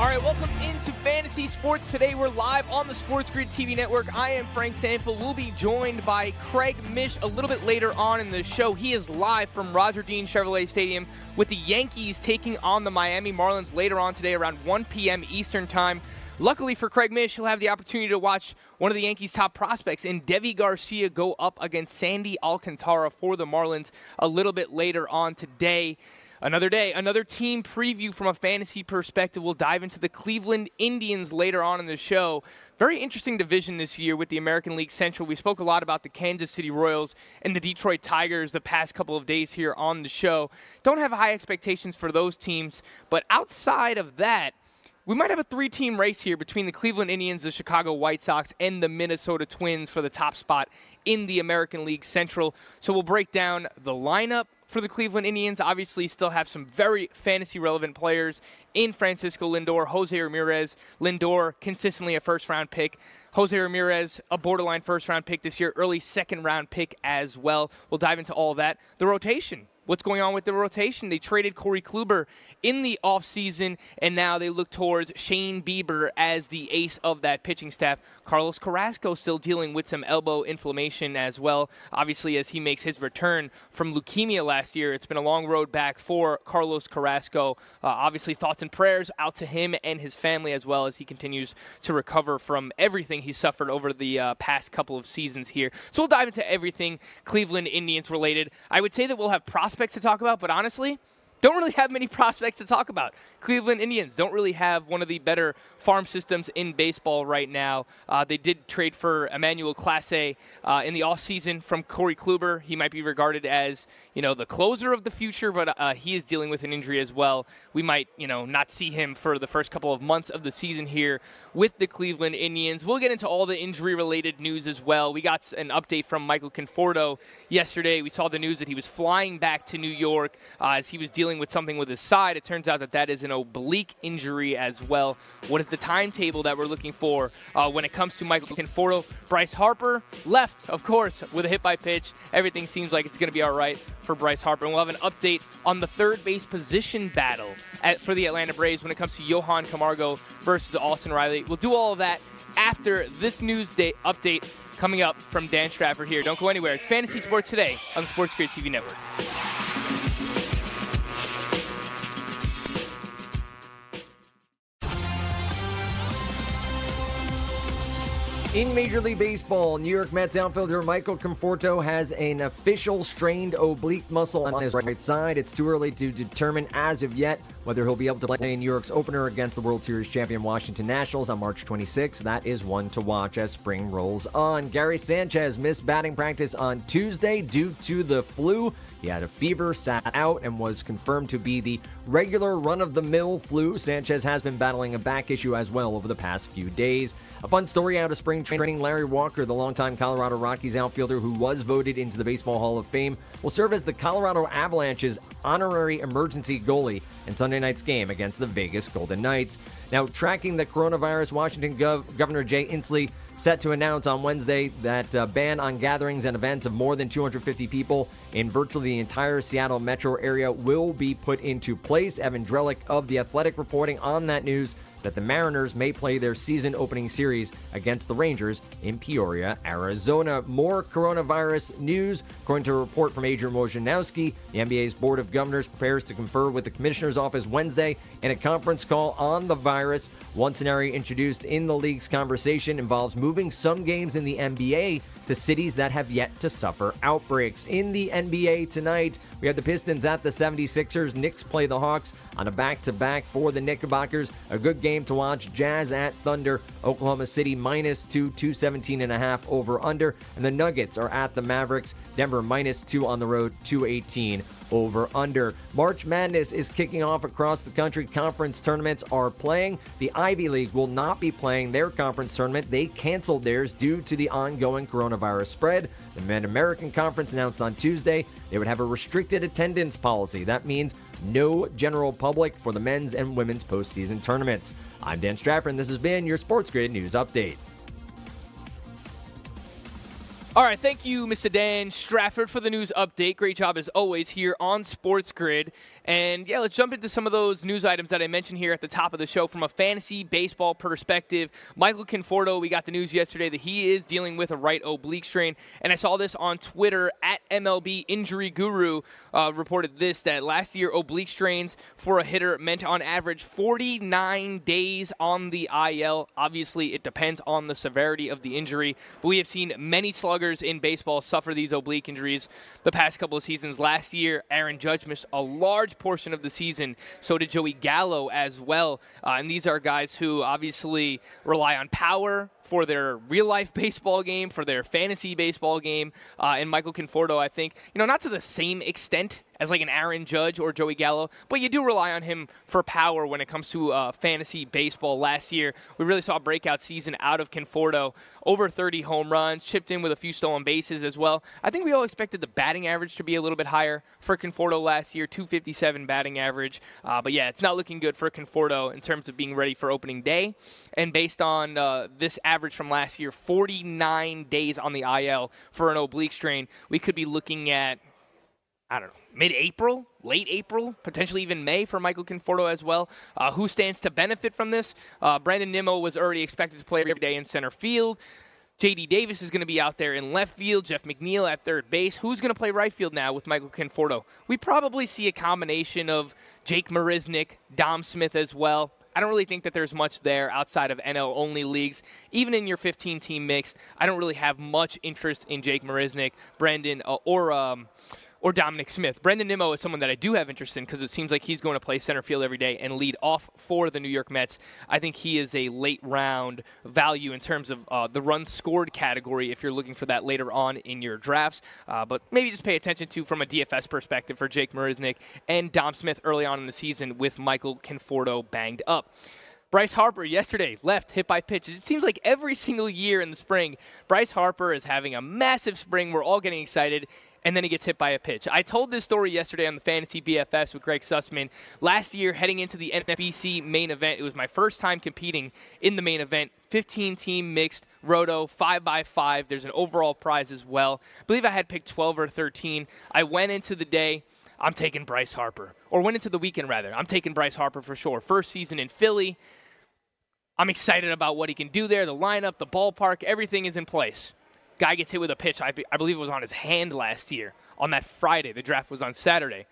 All right, welcome into Fantasy Sports. Today we're live on the Sports Grid TV network. I am Frank Stampfl. We'll be joined by Craig Mish a little bit later on in the show. He is live from Roger Dean Chevrolet Stadium with the Yankees taking on the Miami Marlins later on today around 1 p.m. Eastern Time. Luckily for Craig Mish, he'll have the opportunity to watch one of the Yankees' top prospects in Deivi Garcia go up against Sandy Alcantara for the Marlins a little bit later on today. Another day, another team preview from a fantasy perspective. We'll dive into the Cleveland Indians later on in the show. Very interesting division this year with the American League Central. We spoke a lot about the Kansas City Royals and the Detroit Tigers the past couple of days here on the show. Don't have high expectations for those teams, but outside of that, we might have a three team race here between the Cleveland Indians, the Chicago White Sox, and the Minnesota Twins for the top spot in the American League Central. So we'll break down the lineup for the Cleveland Indians. Obviously, still have some very fantasy relevant players in Francisco Lindor, Jose Ramirez. Lindor, consistently a first round pick. Jose Ramirez, a borderline first round pick this year, early second round pick as well. We'll dive into all that. The rotation what's going on with the rotation. They traded Corey Kluber in the offseason, and now they look towards Shane Bieber as the ace of that pitching staff. Carlos Carrasco still dealing with some elbow inflammation as well, obviously, as he makes his return from leukemia last year. It's been a long road back for Carlos Carrasco. Uh, obviously, thoughts and prayers out to him and his family as well as he continues to recover from everything he suffered over the uh, past couple of seasons here. So we'll dive into everything Cleveland Indians related. I would say that we'll have prospects prospects to talk about, but honestly, don't really have many prospects to talk about. Cleveland Indians don't really have one of the better farm systems in baseball right now. Uh, they did trade for Emmanuel Clase uh, in the offseason from Corey Kluber. He might be regarded as, you know, the closer of the future, but uh, he is dealing with an injury as well. We might, you know, not see him for the first couple of months of the season here with the Cleveland Indians. We'll get into all the injury-related news as well. We got an update from Michael Conforto yesterday. We saw the news that he was flying back to New York uh, as he was dealing with something with his side. It turns out that that is an oblique injury as well. What is the timetable that we're looking for uh, when it comes to Michael Conforto? Bryce Harper left, of course, with a hit by pitch. Everything seems like it's going to be all right for Bryce Harper. And we'll have an update on the third base position battle at, for the Atlanta Braves when it comes to Johan Camargo versus Austin Riley. We'll do all of that after this news day update coming up from Dan Stratford here. Don't go anywhere. It's Fantasy Sports Today on the Sports Grid TV Network. In Major League Baseball, New York Mets outfielder Michael Conforto has an official strained oblique muscle on his right side. It's too early to determine as of yet whether he'll be able to play in New York's opener against the World Series champion Washington Nationals on March 26. That is one to watch as spring rolls on. Gary Sanchez missed batting practice on Tuesday due to the flu. He had a fever, sat out, and was confirmed to be the regular run of the mill flu. Sanchez has been battling a back issue as well over the past few days. A fun story out of spring training Larry Walker, the longtime Colorado Rockies outfielder who was voted into the Baseball Hall of Fame, will serve as the Colorado Avalanche's honorary emergency goalie in Sunday night's game against the Vegas Golden Knights. Now, tracking the coronavirus, Washington Gov- Governor Jay Inslee set to announce on Wednesday that uh, ban on gatherings and events of more than 250 people in virtually the entire Seattle metro area will be put into place. Evan Drellich of The Athletic reporting on that news that the Mariners may play their season opening series against the Rangers in Peoria, Arizona. More coronavirus news. According to a report from Adrian Wojnarowski, the NBA's Board of Governors prepares to confer with the Commissioner's Office Wednesday in a conference call on the virus. One scenario introduced in the league's conversation involves moving some games in the NBA to cities that have yet to suffer outbreaks. In the NBA tonight, we have the Pistons at the 76ers. Knicks play the Hawks on a back to back for the Knickerbockers. A good game to watch. Jazz at Thunder. Oklahoma City minus two, 217 and a half over under. And the Nuggets are at the Mavericks. Denver minus two on the road, 218 over under. March Madness is kicking off across the country. Conference tournaments are playing. The Ivy League will not be playing their conference tournament. They canceled theirs due to the ongoing coronavirus spread. The Mid American Conference announced on Tuesday they would have a restricted attendance policy. That means no general public for the men's and women's postseason tournaments. I'm Dan Strafford, and this has been your Sports Grid News Update. All right, thank you, Mr. Dan Strafford, for the news update. Great job as always here on Sports Grid. And yeah, let's jump into some of those news items that I mentioned here at the top of the show from a fantasy baseball perspective. Michael Conforto, we got the news yesterday that he is dealing with a right oblique strain. And I saw this on Twitter at MLB Injury Guru uh, reported this that last year oblique strains for a hitter meant on average 49 days on the IL. Obviously, it depends on the severity of the injury, but we have seen many sluggers in baseball suffer these oblique injuries the past couple of seasons. Last year, Aaron Judge missed a large portion of the season. So did Joey Gallo as well. Uh, and these are guys who obviously rely on power for their real life baseball game, for their fantasy baseball game. Uh, and Michael Conforto, I think, you know, not to the same extent as like an Aaron Judge or Joey Gallo, but you do rely on him for power when it comes to uh, fantasy baseball. Last year, we really saw a breakout season out of Conforto, over 30 home runs, chipped in with a few stolen bases as well. I think we all expected the batting average to be a little bit higher for Conforto last year, 257 batting average. Uh, but yeah, it's not looking good for Conforto in terms of being ready for opening day. And based on uh, this average from last year, 49 days on the IL for an oblique strain, we could be looking at I don't know, mid April, late April, potentially even May for Michael Conforto as well. Uh, who stands to benefit from this? Uh, Brandon Nimmo was already expected to play every day in center field. JD Davis is going to be out there in left field, Jeff McNeil at third base. Who's going to play right field now with Michael Conforto? We probably see a combination of Jake Marisnick, Dom Smith as well. I don't really think that there's much there outside of NL only leagues. Even in your 15 team mix, I don't really have much interest in Jake Marisnick, Brandon, uh, or. Um, or Dominic Smith. Brandon Nimmo is someone that I do have interest in because it seems like he's going to play center field every day and lead off for the New York Mets. I think he is a late round value in terms of uh, the runs scored category if you're looking for that later on in your drafts. Uh, but maybe just pay attention to from a DFS perspective for Jake Marisnick and Dom Smith early on in the season with Michael Conforto banged up. Bryce Harper yesterday left hit by pitch. It seems like every single year in the spring, Bryce Harper is having a massive spring. We're all getting excited and then he gets hit by a pitch. I told this story yesterday on the Fantasy BFS with Greg Sussman. Last year, heading into the NFBC main event, it was my first time competing in the main event. 15 team mixed roto, 5x5. There's an overall prize as well. I believe I had picked 12 or 13. I went into the day. I'm taking Bryce Harper. Or went into the weekend, rather. I'm taking Bryce Harper for sure. First season in Philly. I'm excited about what he can do there. The lineup, the ballpark, everything is in place. Guy gets hit with a pitch. I, be, I believe it was on his hand last year on that Friday. The draft was on Saturday.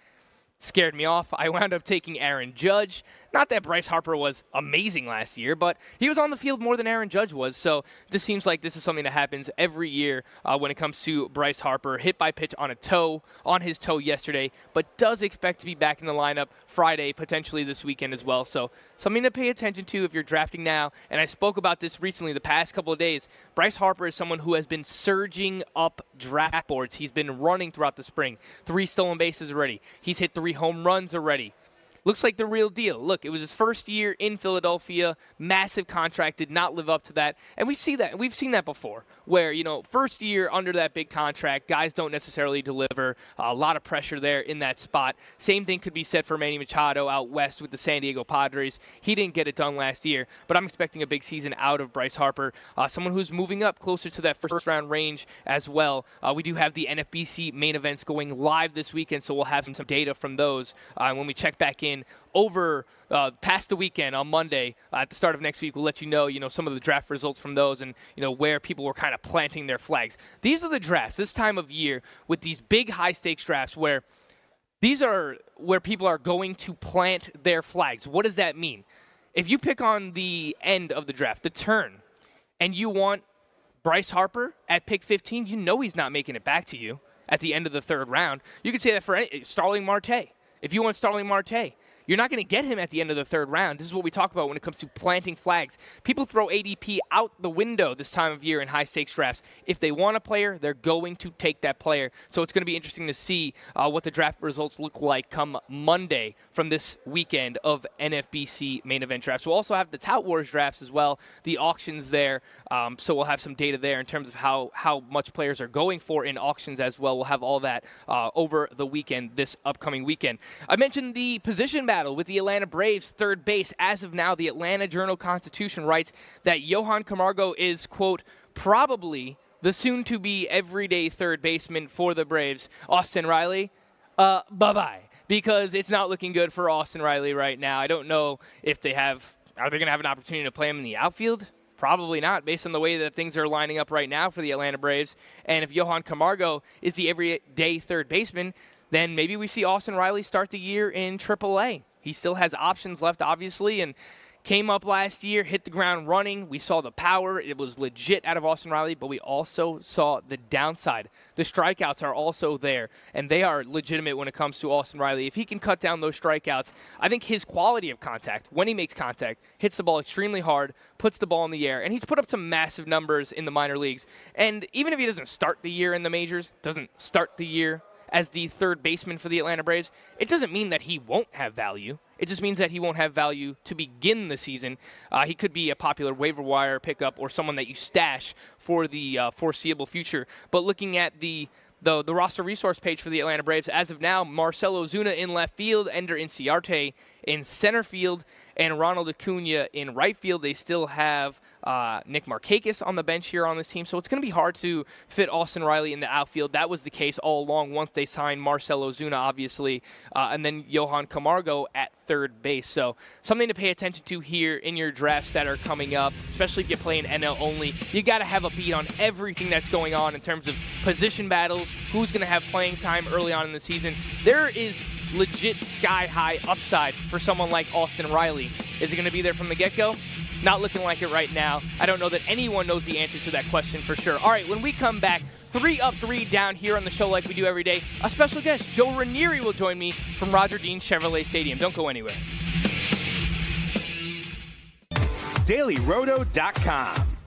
Scared me off. I wound up taking Aaron Judge. Not that Bryce Harper was amazing last year, but he was on the field more than Aaron Judge was. So just seems like this is something that happens every year uh, when it comes to Bryce Harper. Hit by pitch on a toe, on his toe yesterday, but does expect to be back in the lineup Friday, potentially this weekend as well. So something to pay attention to if you're drafting now. And I spoke about this recently the past couple of days. Bryce Harper is someone who has been surging up draft boards. He's been running throughout the spring. Three stolen bases already. He's hit three home runs already looks like the real deal. Look, it was his first year in Philadelphia, massive contract, did not live up to that. And we see that we've seen that before where, you know, first year under that big contract, guys don't necessarily deliver. a lot of pressure there in that spot. Same thing could be said for Manny Machado out west with the San Diego Padres. He didn't get it done last year, but I'm expecting a big season out of Bryce Harper, uh, someone who's moving up closer to that first round range as well. Uh, we do have the NFBC main events going live this weekend, so we'll have some data from those uh, when we check back in over uh, past the weekend on Monday uh, at the start of next week. We'll let you know, you know, some of the draft results from those and you know where people were kind of planting their flags. These are the drafts this time of year with these big high stakes drafts where these are where people are going to plant their flags. What does that mean? If you pick on the end of the draft, the turn, and you want Bryce Harper at pick 15, you know he's not making it back to you at the end of the third round. You could say that for any, Starling Marte. If you want Starling Marte, you're not going to get him at the end of the third round. This is what we talk about when it comes to planting flags. People throw ADP out the window this time of year in high stakes drafts. If they want a player, they're going to take that player. So it's going to be interesting to see uh, what the draft results look like come Monday from this weekend of NFBC main event drafts. We'll also have the Tout Wars drafts as well, the auctions there. Um, so we'll have some data there in terms of how, how much players are going for in auctions as well. We'll have all that uh, over the weekend, this upcoming weekend. I mentioned the position battle battle with the Atlanta Braves third base. As of now, the Atlanta Journal Constitution writes that Johan Camargo is, quote, probably the soon to be everyday third baseman for the Braves. Austin Riley, uh, bye bye. Because it's not looking good for Austin Riley right now. I don't know if they have, are they going to have an opportunity to play him in the outfield? Probably not, based on the way that things are lining up right now for the Atlanta Braves. And if Johan Camargo is the everyday third baseman, then maybe we see Austin Riley start the year in AAA. He still has options left, obviously, and came up last year, hit the ground running. We saw the power. It was legit out of Austin Riley, but we also saw the downside. The strikeouts are also there, and they are legitimate when it comes to Austin Riley. If he can cut down those strikeouts, I think his quality of contact, when he makes contact, hits the ball extremely hard, puts the ball in the air, and he's put up some massive numbers in the minor leagues. And even if he doesn't start the year in the majors, doesn't start the year as the third baseman for the Atlanta Braves, it doesn't mean that he won't have value. It just means that he won't have value to begin the season. Uh, he could be a popular waiver wire pickup or someone that you stash for the uh, foreseeable future. But looking at the the, the roster resource page for the Atlanta Braves, as of now, Marcell Ozuna in left field, Ender Inciarte in center field, and Ronald Acuna in right field. They still have uh, Nick Markakis on the bench here on this team, so it's going to be hard to fit Austin Riley in the outfield. That was the case all along once they signed Marcell Ozuna, obviously, uh, and then Johan Camargo at third base. So something to pay attention to here in your drafts that are coming up, especially if you play in NL only. You got to have a beat on everything that's going on in terms of position battles, who's going to have playing time early on in the season. There is legit sky high upside for someone like Austin Riley. Is it going to be there from the get go? Not looking like it right now. I don't know that anyone knows the answer to that question for sure. All right, when we come back, three up, three down here on the show like we do every day, a special guest, Joe Raineri, will join me from Roger Dean Chevrolet Stadium. Don't go anywhere. DailyRoto.com.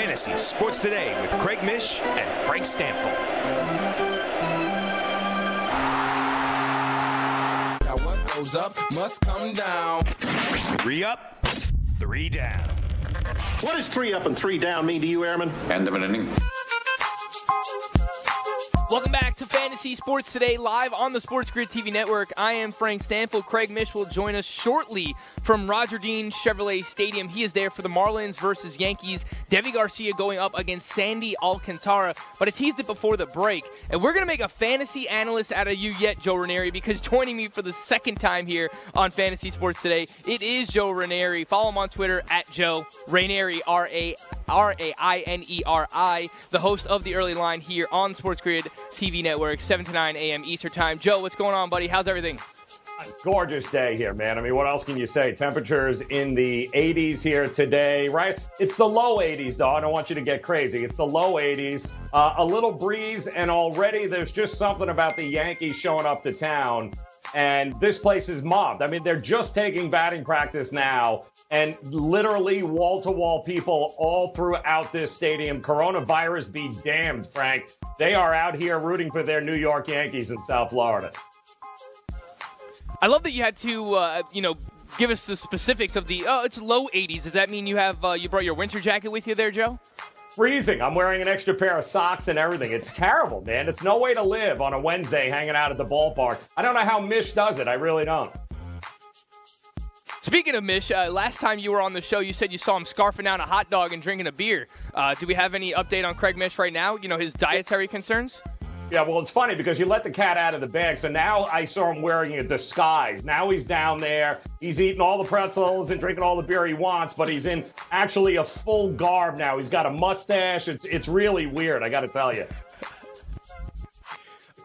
Fantasy Sports Today with Craig Mish and Frank Stampfl. Now what goes up must come down. Three up, three down. What does three up and three down mean to you, Airman? End of an inning. Welcome back to Fantasy Sports Today, live on the Sports Grid TV network. I am Frank Stampfl. Craig Mish will join us shortly from Roger Dean Chevrolet Stadium. He is there for the Marlins versus Yankees. Deivi Garcia going up against Sandy Alcantara. But I teased it before the break. And we're going to make a fantasy analyst out of you yet, Joe Raineri, because joining me for the second time here on Fantasy Sports Today, it is Joe Raineri. Follow him on Twitter at Joe Raineri, R A R A I N E R I, the host of the early line here on Sports Grid TV network, 7 to 9 a.m. Eastern Time. Joe, what's going on, buddy? How's everything? gorgeous day here, man. I mean, what else can you say? Temperatures in the 80s here today, right? It's the low 80s, though. I don't want you to get crazy. It's the low 80s. Uh, a little breeze, and already there's just something about the Yankees showing up to town. And this place is mobbed. I mean, they're just taking batting practice now, and literally wall to wall people all throughout this stadium. Coronavirus be damned, Frank. They are out here rooting for their New York Yankees in South Florida. I love that you had to, uh, you know, give us the specifics of the. Oh, it's low 80s. Does that mean you have uh, you brought your winter jacket with you there, Joe? Freezing. I'm wearing an extra pair of socks and everything. It's terrible, man. It's no way to live on a Wednesday hanging out at the ballpark. I don't know how Mish does it. I really don't. Speaking of Mish, uh, last time you were on the show, you said you saw him scarfing down a hot dog and drinking a beer. Uh, do we have any update on Craig Mish right now? You know, his dietary concerns? Yeah, well, it's funny because you let the cat out of the bag. So now I saw him wearing a disguise. Now he's down there. He's eating all the pretzels and drinking all the beer he wants, but he's in actually a full garb now. He's got a mustache. It's it's really weird. I got to tell you.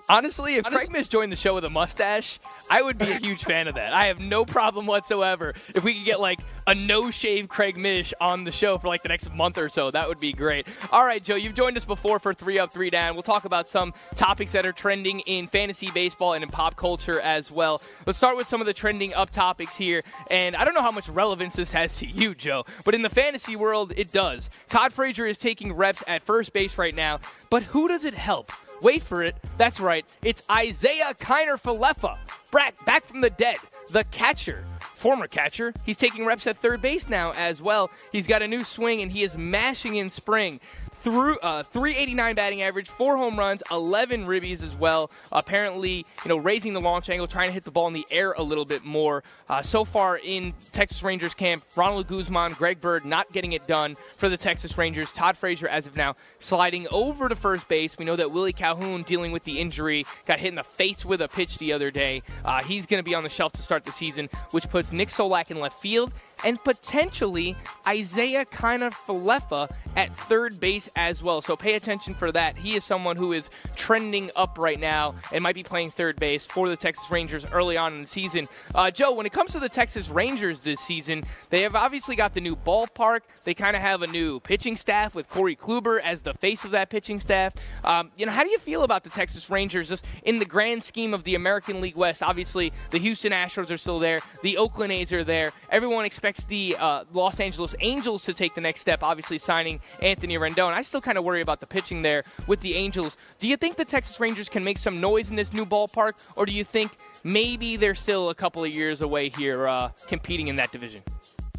Honestly, if Craig Mish joined the show with a mustache, I would be a huge fan of that. I have no problem whatsoever. If we could get like a no shave Craig Mish on the show for like the next month or so, that would be great. All right, Joe, you've joined us before for Three Up, Three Down. We'll talk about some topics that are trending in fantasy baseball and in pop culture as well. Let's start with some of the trending up topics here. And I don't know how much relevance this has to you, Joe, but in the fantasy world, it does. Todd Frazier is taking reps at first base right now, but who does it help? Wait for it. That's right. It's Isiah Kiner Falefa, back, back from the dead, the catcher. Former catcher. He's taking reps at third base now as well. He's got a new swing and he is mashing in spring through uh, 389 batting average, four home runs, 11 ribbies as well. Apparently, you know, raising the launch angle, trying to hit the ball in the air a little bit more. Uh, so far in Texas Rangers camp, Ronald Guzman, Greg Bird not getting it done for the Texas Rangers. Todd Frazier, as of now, sliding over to first base. We know that Willie Calhoun, dealing with the injury, got hit in the face with a pitch the other day. Uh, he's going to be on the shelf to start the season, which puts Nick Solak in left field and potentially Isiah Kiner Falefa at third base as well. So pay attention for that. He is someone who is trending up right now and might be playing third base for the Texas Rangers early on in the season. Uh, Joe, when it comes to the Texas Rangers this season, they have obviously got the new ballpark. They kind of have a new pitching staff with Corey Kluber as the face of that pitching staff. Um, you know, how do you feel about the Texas Rangers just in the grand scheme of the American League West? Obviously, the Houston Astros are still there. The Oakland A's are there. Everyone expects the uh, Los Angeles Angels to take the next step, obviously signing Anthony Rendon. I still kind of worry about the pitching there with the Angels. Do you think the Texas Rangers can make some noise in this new ballpark, or do you think maybe they're still a couple of years away here uh, competing in that division?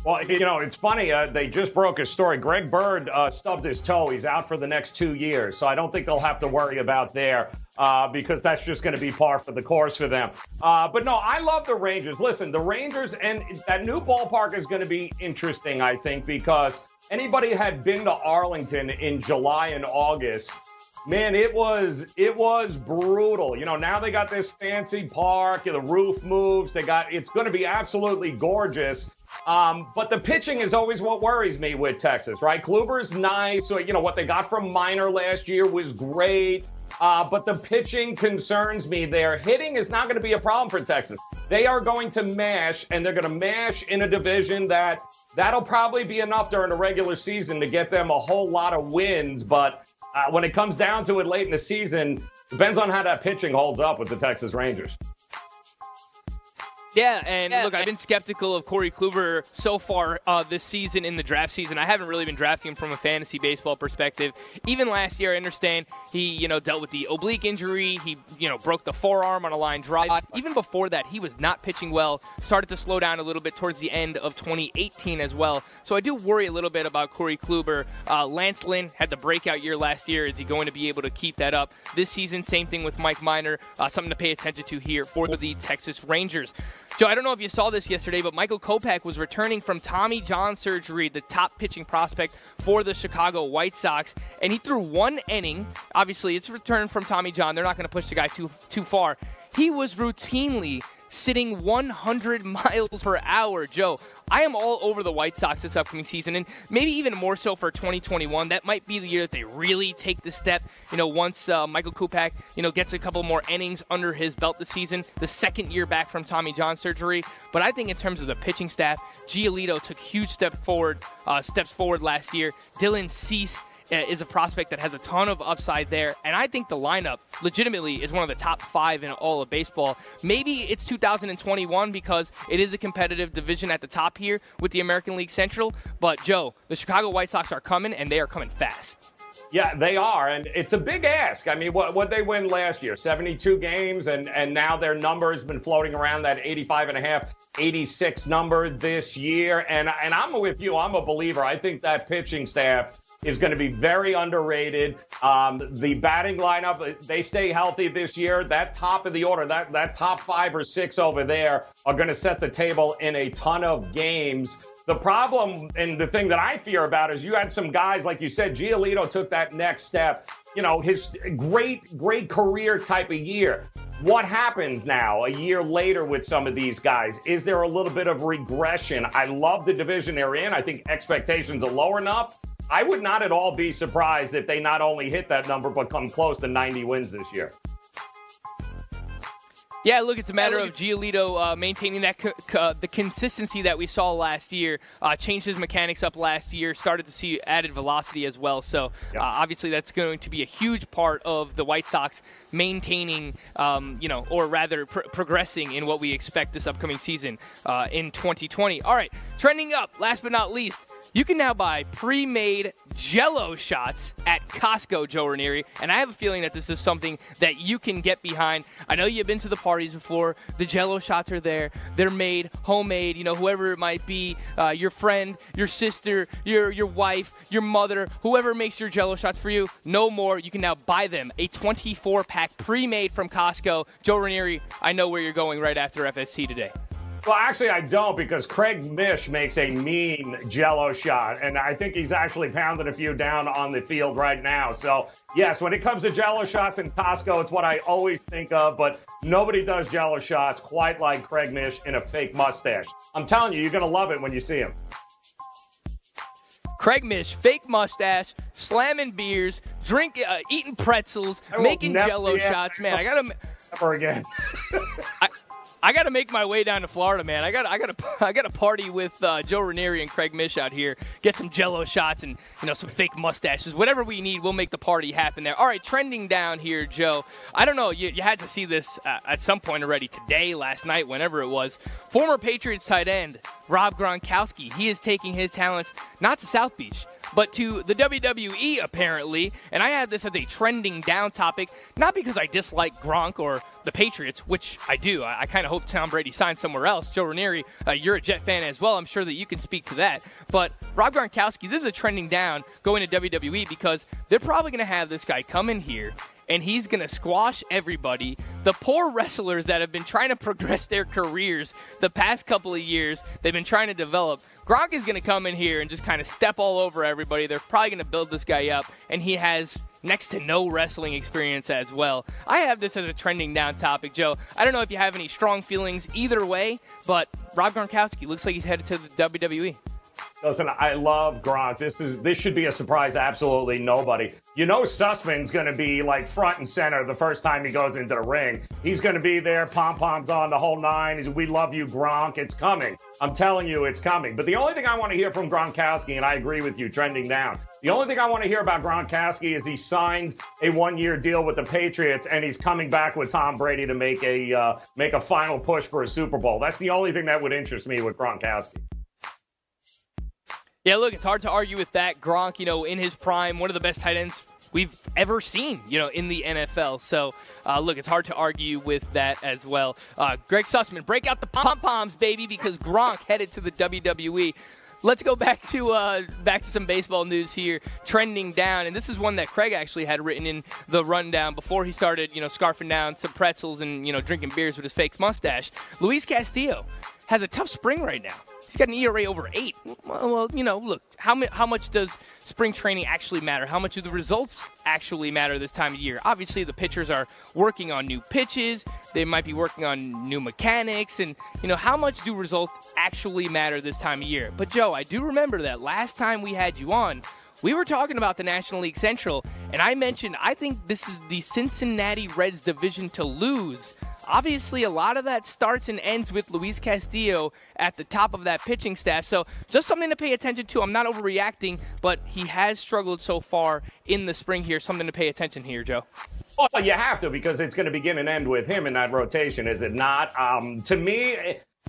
Well, you know, it's funny. Uh, they just broke a story. Greg Bird uh, stubbed his toe. He's out for the next two years. So I don't think they'll have to worry about there uh, because that's just going to be par for the course for them. Uh, but no, I love the Rangers. Listen, the Rangers and that new ballpark is going to be interesting, I think, because anybody had been to Arlington in July and August man, it was it was brutal. You know, now they got this fancy park, the roof moves. They got it's going to be absolutely gorgeous. Um, but the pitching is always what worries me with Texas, right? Kluber's nice. So, you know, what they got from Minor last year was great. Uh, but the pitching concerns me. Their hitting is not going to be a problem for Texas. They are going to mash, and they're going to mash in a division that that'll probably be enough during the regular season to get them a whole lot of wins. But uh, when it comes down to it late in the season, depends on how that pitching holds up with the Texas Rangers. Yeah, and yeah, look, I've been skeptical of Corey Kluber so far uh, this season in the draft season. I haven't really been drafting him from a fantasy baseball perspective. Even last year, I understand he, you know, dealt with the oblique injury. He, you know, broke the forearm on a line drive. Even before that, he was not pitching well. Started to slow down a little bit towards the end of 2018 as well. So I do worry a little bit about Corey Kluber. Uh, Lance Lynn had the breakout year last year. Is he going to be able to keep that up this season? Same thing with Mike Minor. Uh, something to pay attention to here for the Texas Rangers. Joe, I don't know if you saw this yesterday, but Michael Kopech was returning from Tommy John surgery, the top pitching prospect for the Chicago White Sox, and he threw one inning. Obviously, it's return from Tommy John. They're not going to push the guy too too far. He was routinely sitting 100 miles per hour. Joe, I am all over the White Sox this upcoming season, and maybe even more so for 2021. That might be the year that they really take the step. You know, once uh, Michael Kopech, you know, gets a couple more innings under his belt this season, the second year back from Tommy John surgery. But I think in terms of the pitching staff, Giolito took huge step forward, uh, steps forward last year. Dylan Cease Uh, is a prospect that has a ton of upside there. And I think the lineup legitimately is one of the top five in all of baseball. Maybe it's 2021 because it is a competitive division at the top here with the American League Central. But Joe, the Chicago White Sox are coming and they are coming fast. Yeah, they are, and it's a big ask. I mean, what what they win last year? 72 games, and and now their number has been floating around that 85 and a half, 86 number this year. And and I'm with you. I'm a believer. I think that pitching staff is going to be very underrated. Um, the batting lineup, they stay healthy this year. That top of the order, that, that top five or six over there are going to set the table in a ton of games. The problem and the thing that I fear about is you had some guys, like you said, Giolito took that next step. You know, his great, great career type of year. What happens now a year later with some of these guys? Is there a little bit of regression? I love the division they're in. I think expectations are low enough. I would not at all be surprised if they not only hit that number, but come close to 90 wins this year. Yeah, look, it's a matter of Giolito uh, maintaining that co- co- the consistency that we saw last year. Uh, changed his mechanics up last year. Started to see added velocity as well. So uh, obviously, that's going to be a huge part of the White Sox maintaining, um, you know, or rather pr- progressing in what we expect this upcoming season uh, in 2020. All right, trending up. Last but not least. You can now buy pre-made Jello shots at Costco, Joe Raineri, and I have a feeling that this is something that you can get behind. I know you've been to the parties before. The Jello shots are there. They're made homemade. You know, whoever it might be, uh, your friend, your sister, your your wife, your mother, whoever makes your Jello shots for you. No more. You can now buy them. A 24-pack pre-made from Costco. Joe Raineri, I know where you're going right after FST today. Well, actually, I don't because Craig Mish makes a mean jello shot, and I think he's actually pounding a few down on the field right now. So, yes, when it comes to jello shots in Costco, it's what I always think of, but nobody does jello shots quite like Craig Mish in a fake mustache. I'm telling you, you're going to love it when you see him. Craig Mish, fake mustache, slamming beers, drink, uh, eating pretzels, making jello shots. Man, I got to. Never again. I, I got to make my way down to Florida, man. I got I got to I got to party with uh, Joe Raineri and Craig Mish out here. Get some Jello shots and you know some fake mustaches, whatever we need. We'll make the party happen there. All right, trending down here, Joe. I don't know. You, you had to see this uh, at some point already today, last night, whenever it was. Former Patriots tight end Rob Gronkowski. He is taking his talents not to South Beach, but to the WWE apparently. And I have this as a trending down topic, not because I dislike Gronk or the Patriots, which I do. I, I kind of hope Tom Brady signs somewhere else. Joe Raineri, uh, you're a Jet fan as well. I'm sure that you can speak to that. But Rob Gronkowski, this is a trending down going to WWE because they're probably going to have this guy come in here and he's going to squash everybody. The poor wrestlers that have been trying to progress their careers the past couple of years, they've been trying to develop. Gronk is going to come in here and just kind of step all over everybody. They're probably going to build this guy up, and he has next to no wrestling experience as well. I have this as a trending down topic, Joe. I don't know if you have any strong feelings either way, but Rob Gronkowski looks like he's headed to the WWE. Listen, I love Gronk. This is this should be a surprise. Absolutely nobody. You know, Sussman's going to be like front and center the first time he goes into the ring. He's going to be there, pom poms on the whole nine. He's, we love you, Gronk. It's coming. I'm telling you, it's coming. But the only thing I want to hear from Gronkowski, and I agree with you, trending down. The only thing I want to hear about Gronkowski is he signed a one-year deal with the Patriots, and he's coming back with Tom Brady to make a uh, make a final push for a Super Bowl. That's the only thing that would interest me with Gronkowski. Yeah, look, it's hard to argue with that. Gronk, you know, in his prime, one of the best tight ends we've ever seen, you know, in the NFL. So, uh, look, it's hard to argue with that as well. Uh, Greg Sussman, break out the pom poms, baby, because Gronk headed to the WWE. Let's go back to uh, back to some baseball news here, trending down, and this is one that Craig actually had written in the rundown before he started, you know, scarfing down some pretzels and you know drinking beers with his fake mustache. Luis Castillo has a tough spring right now. He's got an ERA over eight. Well, you know, look, how, how much does spring training actually matter? How much do the results actually matter this time of year? Obviously, the pitchers are working on new pitches. They might be working on new mechanics. And, you know, how much do results actually matter this time of year? But, Joe, I do remember that last time we had you on, we were talking about the National League Central, and I mentioned I think this is the Cincinnati Reds division to lose. Obviously, a lot of that starts and ends with Luis Castillo at the top of that pitching staff. So, just something to pay attention to. I'm not overreacting, but he has struggled so far in the spring here. Something to pay attention here, Joe. Well, you have to because it's going to begin and end with him in that rotation, is it not? Um, to me,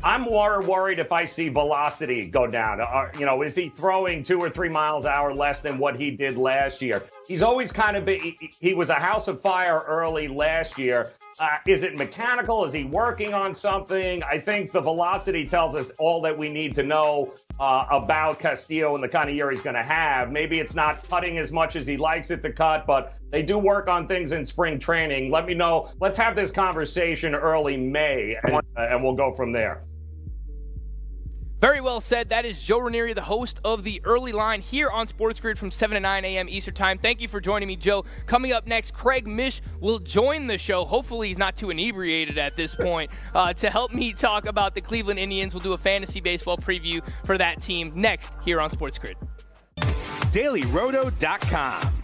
I'm more worried if I see velocity go down. Uh, you know, is he throwing two or three miles an hour less than what he did last year? He's always kind of been, he, he was a house of fire early last year. Uh, is it mechanical? Is he working on something? I think the velocity tells us all that we need to know uh, about Castillo and the kind of year he's going to have. Maybe it's not cutting as much as he likes it to cut, but they do work on things in spring training. Let me know. Let's have this conversation early May, and, and we'll go from there. Very well said. That is Joe Raineri, the host of the early line here on Sports Grid from 7 to 9 a.m. Eastern Time. Thank you for joining me, Joe. Coming up next, Craig Mish will join the show. Hopefully, he's not too inebriated at this point uh, to help me talk about the Cleveland Indians. We'll do a fantasy baseball preview for that team next here on Sports Grid. DailyRoto.com.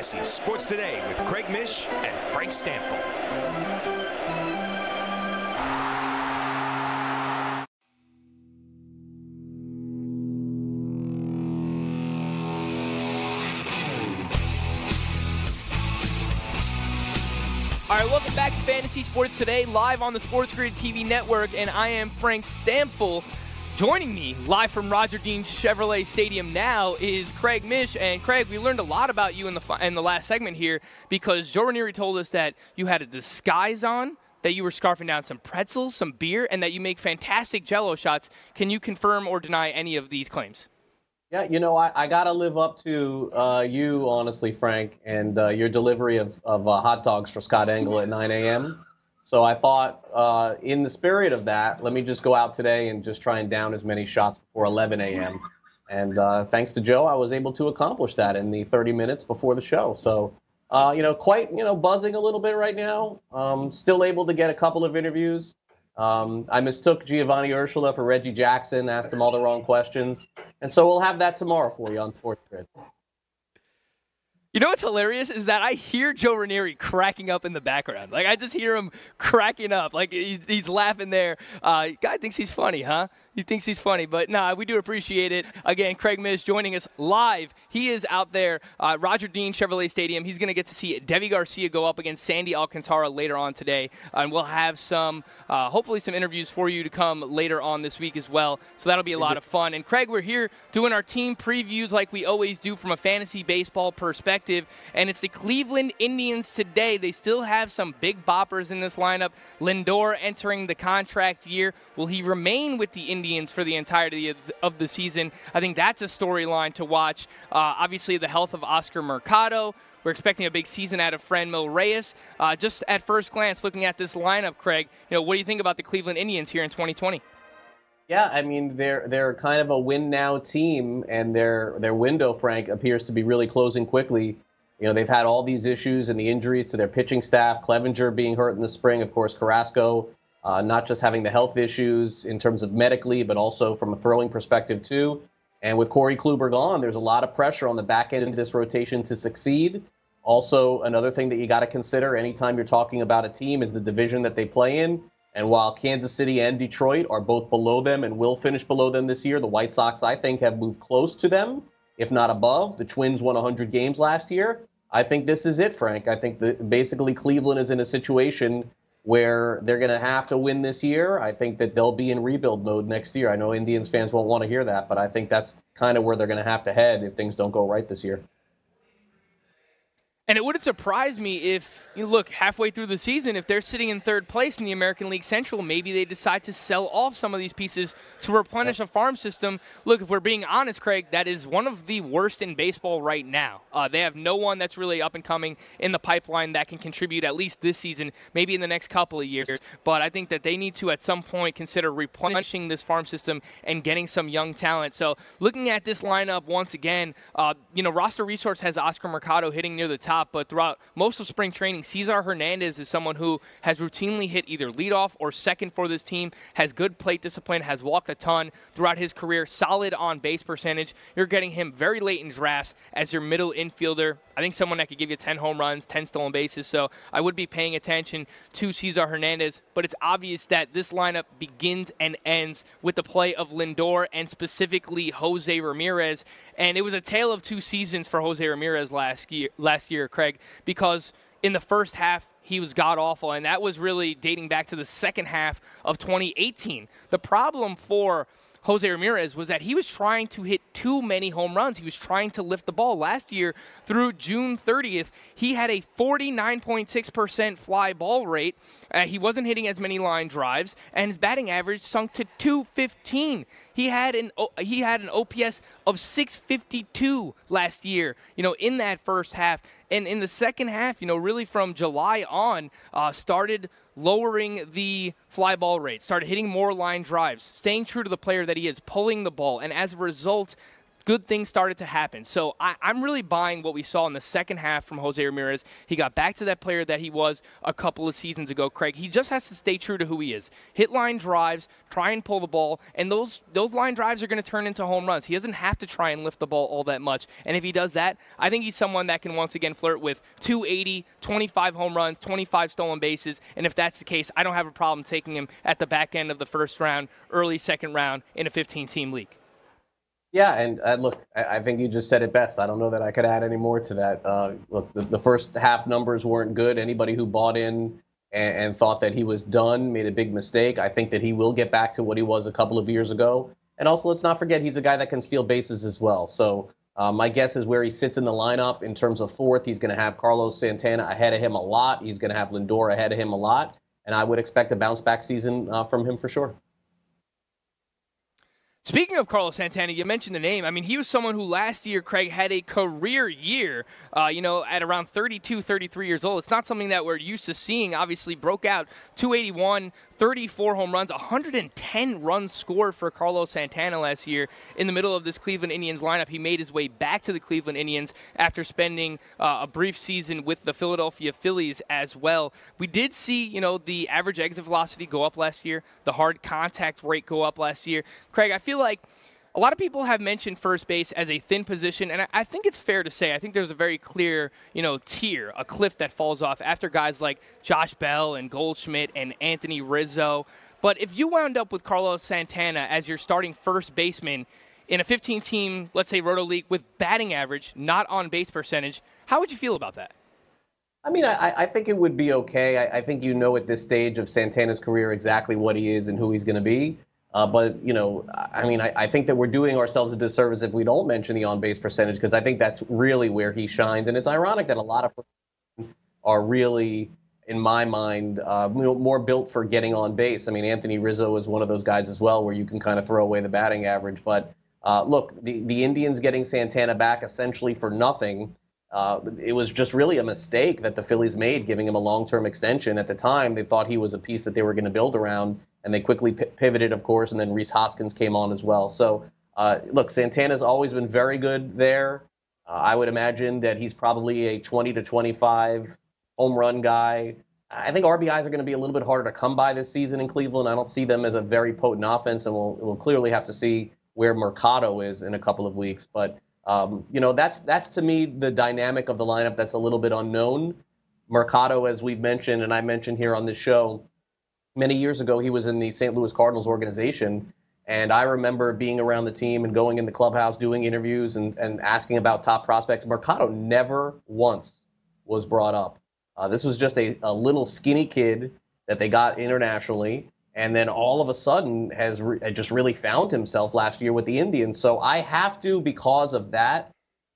Fantasy Sports Today with Craig Mish and Frank Stampfl. All right, welcome back to Fantasy Sports Today, live on the Sports Grid TV network, and I am Frank Stampfl. Joining me live from Roger Dean Chevrolet Stadium now is Craig Mish. And Craig, we learned a lot about you in the in the last segment here because Joe Raineri told us that you had a disguise on, that you were scarfing down some pretzels, some beer, and that you make fantastic Jello shots. Can you confirm or deny any of these claims? Yeah, you know, I, I got to live up to uh, you, honestly, Frank, and uh, your delivery of, of uh, hot dogs for Scott Engel at 9 a.m. So I thought, uh, in the spirit of that, let me just go out today and just try and down as many shots before 11 a.m. And uh, thanks to Joe, I was able to accomplish that in the 30 minutes before the show. So, uh, you know, quite, you know, buzzing a little bit right now. Um, still able to get a couple of interviews. Um, I mistook Giovanny Urshela for Reggie Jackson, asked him all the wrong questions. And so we'll have that tomorrow for you on Sports Grid. You know what's hilarious is that I hear Joe Raineri cracking up in the background. Like I just hear him cracking up, like he's, he's laughing there. Uh, guy thinks he's funny, huh? He thinks he's funny, but nah, we do appreciate it. Again, Craig Mish joining us live. He is out there, uh, Roger Dean Chevrolet Stadium. He's going to get to see Deivi Garcia go up against Sandy Alcantara later on today, and we'll have some, uh, hopefully, some interviews for you to come later on this week as well. So that'll be a lot of fun. And Craig, we're here doing our team previews like we always do from a fantasy baseball perspective, and it's the Cleveland Indians today. They still have some big boppers in this lineup. Lindor entering the contract year. Will he remain with the Indians? Indians for the entirety of the season. I think that's a storyline to watch. Uh, obviously, the health of Oscar Mercado. We're expecting a big season out of Franmil Reyes. Uh, just at first glance, looking at this lineup, Craig, you know, what do you think about the Cleveland Indians here in 2020? Yeah, I mean they're they're kind of a win now team, and their their window, Frank, appears to be really closing quickly. You know, they've had all these issues and the injuries to their pitching staff. Clevinger being hurt in the spring, of course, Carrasco uh, not just having the health issues in terms of medically, but also from a throwing perspective too. And with Corey Kluber gone, there's a lot of pressure on the back end of this rotation to succeed. Also, another thing that you got to consider anytime you're talking about a team is the division that they play in. And while Kansas City and Detroit are both below them and will finish below them this year, the White Sox, I think, have moved close to them, if not above. The Twins won 100 games last year. I think this is it, Frank. I think that basically Cleveland is in a situation where they're going to have to win this year. I think that they'll be in rebuild mode next year. I know Indians fans won't want to hear that, but I think that's kind of where they're going to have to head if things don't go right this year. And it wouldn't surprise me if you look halfway through the season, if they're sitting in third place in the American League Central, maybe they decide to sell off some of these pieces to replenish a farm system. Look, if we're being honest, Craig, that is one of the worst in baseball right now. Uh, they have no one that's really up and coming in the pipeline that can contribute at least this season, maybe in the next couple of years. But I think that they need to at some point consider replenishing this farm system and getting some young talent. So looking at this lineup once again, uh, you know, roster resource has Oscar Mercado hitting near the top top, but throughout most of spring training, Cesar Hernandez is someone who has routinely hit either leadoff or second for this team, has good plate discipline, has walked a ton throughout his career, solid on base percentage. You're getting him very late in drafts as your middle infielder. I think someone that could give you 10 home runs, 10 stolen bases. So I would be paying attention to Cesar Hernandez, but it's obvious that this lineup begins and ends with the play of Lindor and specifically Jose Ramirez. And it was a tale of two seasons for Jose Ramirez last year. Last year, Craig, because in the first half, he was god awful, and that was really dating back to the second half of 2018. The problem for Jose Ramirez was that he was trying to hit too many home runs. He was trying to lift the ball. Last year, through June 30th, he had a 49.6% fly ball rate. Uh, he wasn't hitting as many line drives, and his batting average sunk to 215. He had an he had an OPS of 652 last year. You know, in that first half, and in the second half, you know, really from July on, uh, started lowering the fly ball rate, started hitting more line drives, staying true to the player that he is, pulling the ball, and as a result, good things started to happen. So I, am really buying what we saw in the second half from Jose Ramirez. He got back to that player that he was a couple of seasons ago, Craig. He just has to stay true to who he is. Hit line drives, try and pull the ball, and those those line drives are going to turn into home runs. He doesn't have to try and lift the ball all that much. And if he does that, I think he's someone that can once again flirt with 280, 25 home runs, 25 stolen bases. And if that's the case, I don't have a problem taking him at the back end of the first round, early second round in a 15 team league. Yeah, and uh, look, I, I, think you just said it best. I don't know that I could add any more to that. Uh, look, the, the, first half numbers weren't good. Anybody who bought in and, and, thought that he was done made a big mistake. I think that he will get back to what he was a couple of years ago. And also, let's not forget he's a guy that can steal bases as well. So uh, my guess is where he sits in the lineup in terms of fourth, he's going to have Carlos Santana ahead of him a lot. He's going to have Lindor ahead of him a lot. And I would expect a bounce back season uh, from him for sure. Speaking of Carlos Santana, you mentioned the name. I mean, he was someone who last year, Craig, had a career year, uh, you know, at around 32, 33 years old. It's not something that we're used to seeing. Obviously, broke out 281, 34 home runs, 110 runs scored for Carlos Santana last year in the middle of this Cleveland Indians lineup. He made his way back to the Cleveland Indians after spending uh, a brief season with the Philadelphia Phillies as well. We did see, you know, the average exit velocity go up last year, the hard contact rate go up last year. Craig, I feel like a lot of people have mentioned first base as a thin position, and I think it's fair to say I think there's a very clear, you know, tier, a cliff that falls off after guys like Josh Bell and Goldschmidt and Anthony Rizzo. But if you wound up with Carlos Santana as your starting first baseman in a 15-team, let's say Roto League with batting average, not on base percentage, how would you feel about that? I mean, I, I think it would be okay. I, I think you know at this stage of Santana's career exactly what he is and who he's going to be. Uh, but you know, I mean, I, I, think that we're doing ourselves a disservice if we don't mention the on-base percentage because I think that's really where he shines. And it's ironic that a lot of are really, in my mind, uh, more built for getting on base. I mean, Anthony Rizzo is one of those guys as well, where you can kind of throw away the batting average. But uh, look, the the Indians getting Santana back essentially for nothing. Uh, it was just really a mistake that the Phillies made, giving him a long-term extension. At the time, they thought he was a piece that they were going to build around and they quickly p- pivoted, of course, and then Rhys Hoskins came on as well. So, uh, look, Santana's always been very good there. Uh, I would imagine that he's probably a 20 to 25 home run guy. I think RBIs are going to be a little bit harder to come by this season in Cleveland. I don't see them as a very potent offense, and we'll, we'll clearly have to see where Mercado is in a couple of weeks. But um, you know, that's that's to me the dynamic of the lineup that's a little bit unknown. Mercado, as we've mentioned, and I mentioned here on this show, many years ago, he was in the St. Louis Cardinals organization. And I remember being around the team and going in the clubhouse, doing interviews and, and asking about top prospects. Mercado never once was brought up. Uh, this was just a, a little skinny kid that they got internationally. And then all of a sudden has re- just really found himself last year with the Indians. So I have to, because of that,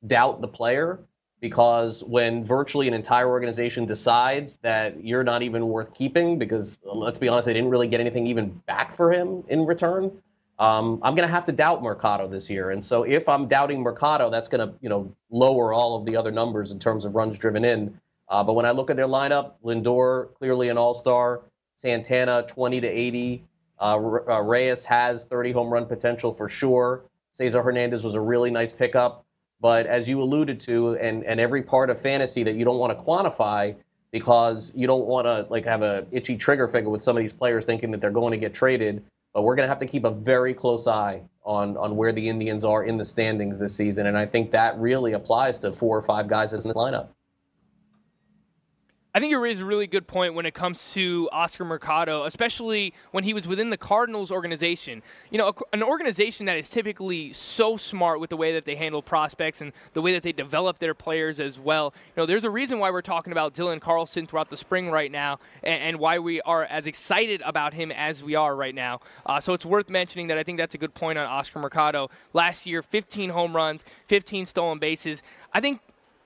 doubt the player because when virtually an entire organization decides that you're not even worth keeping, because let's be honest, they didn't really get anything even back for him in return. Um, I'm going to have to doubt Mercado this year, and so if I'm doubting Mercado, that's going to you know lower all of the other numbers in terms of runs driven in. Uh, but when I look at their lineup, Lindor clearly an all-star, Santana 20 to 80, uh, uh, Reyes has 30 home run potential for sure. Cesar Hernandez was a really nice pickup. But as you alluded to, and, and every part of fantasy that you don't want to quantify because you don't want to like have a itchy trigger finger with some of these players thinking that they're going to get traded. But we're going to have to keep a very close eye on on where the Indians are in the standings this season, and I think that really applies to four or five guys in this lineup. I think you raise a really good point when it comes to Oscar Mercado, especially when he was within the Cardinals organization. You know, an organization that is typically so smart with the way that they handle prospects and the way that they develop their players as well. You know, there's a reason why we're talking about Dylan Carlson throughout the spring right now and, and why we are as excited about him as we are right now. Uh, so it's worth mentioning that I think that's a good point on Oscar Mercado. Last year, 15 home runs, 15 stolen bases. I think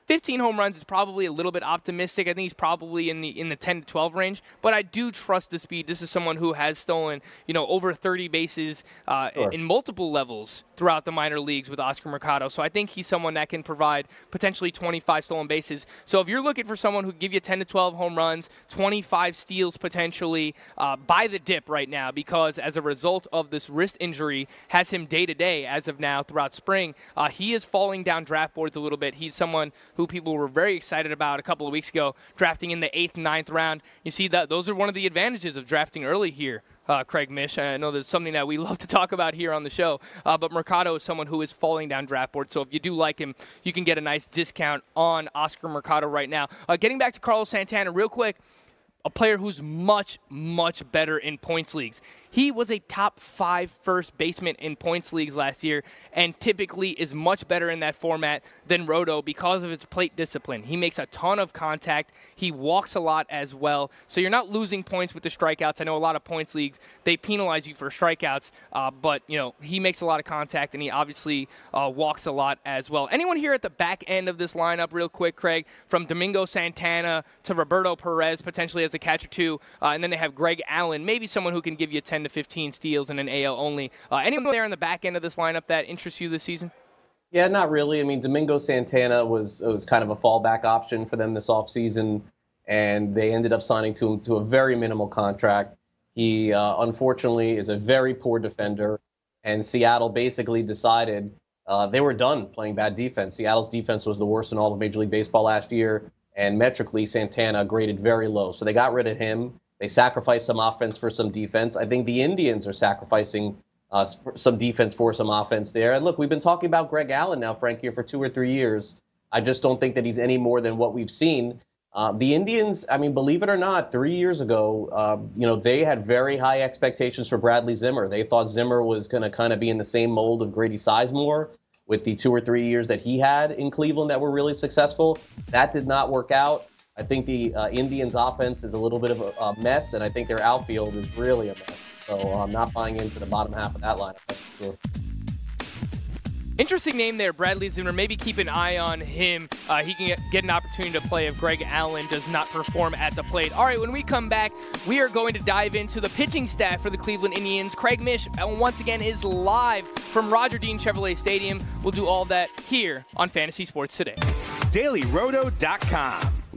15 home runs is probably a little bit optimistic. I think he's probably in the in the 10 to 12 range, but I do trust the speed. This is someone who has stolen, you know, over 30 bases uh, sure. in multiple levels throughout the minor leagues with Oscar Mercado. So I think he's someone that can provide potentially 25 stolen bases. So if you're looking for someone who give you 10 to 12 home runs, 25 steals potentially, uh, buy the dip right now because as a result of this wrist injury, has him day to day as of now throughout spring. Uh, he is falling down draft boards a little bit. He's someone who people were very excited about a couple of weeks ago, drafting in the eighth, ninth round. You see that those are one of the advantages of drafting early here. Uh, Craig Mish. I know that's something that we love to talk about here on the show. Uh, but Mercado is someone who is falling down draft board. So if you do like him, you can get a nice discount on Oscar Mercado right now. Uh, getting back to Carlos Santana, real quick a player who's much, much better in points leagues. He was a top five first baseman in points leagues last year and typically is much better in that format than Roto because of its plate discipline. He makes a ton of contact. He walks a lot as well. So you're not losing points with the strikeouts. I know a lot of points leagues, they penalize you for strikeouts, uh, but, you know, he makes a lot of contact and he obviously uh, walks a lot as well. Anyone here at the back end of this lineup, real quick, Craig, from Domingo Santana to Roberto Perez, potentially as a catcher too, uh, and then they have Greg Allen, maybe someone who can give you 10 10 to 15 steals in an AL only. Uh, anyone there in the back end of this lineup that interests you this season? Yeah, not really. I mean, Domingo Santana was was kind of a fallback option for them this offseason, and they ended up signing to him to a very minimal contract. He uh, unfortunately is a very poor defender, and Seattle basically decided uh, they were done playing bad defense. Seattle's defense was the worst in all of Major League Baseball last year, and metrically, Santana graded very low. So they got rid of him. They sacrifice some offense for some defense. I think the Indians are sacrificing uh, some defense for some offense there. And look, we've been talking about Greg Allen now, Frank, here for two or three years. I just don't think that he's any more than what we've seen. Uh, the Indians, I mean, believe it or not, three years ago, uh, you know, they had very high expectations for Bradley Zimmer. They thought Zimmer was going to kind of be in the same mold of Grady Sizemore with the two or three years that he had in Cleveland that were really successful. That did not work out. I think the uh, Indians' offense is a little bit of a, a, mess, and I think their outfield is really a mess. So I'm not buying into the bottom half of that lineup. That's for sure. Interesting name there, Bradley Zimmer. Maybe keep an eye on him. Uh, he can get an opportunity to play if Greg Allen does not perform at the plate. All right, when we come back, we are going to dive into the pitching staff for the Cleveland Indians. Craig Mish, uh, once again, is live from Roger Dean Chevrolet Stadium. We'll do all that here on Fantasy Sports Today. DailyRoto.com.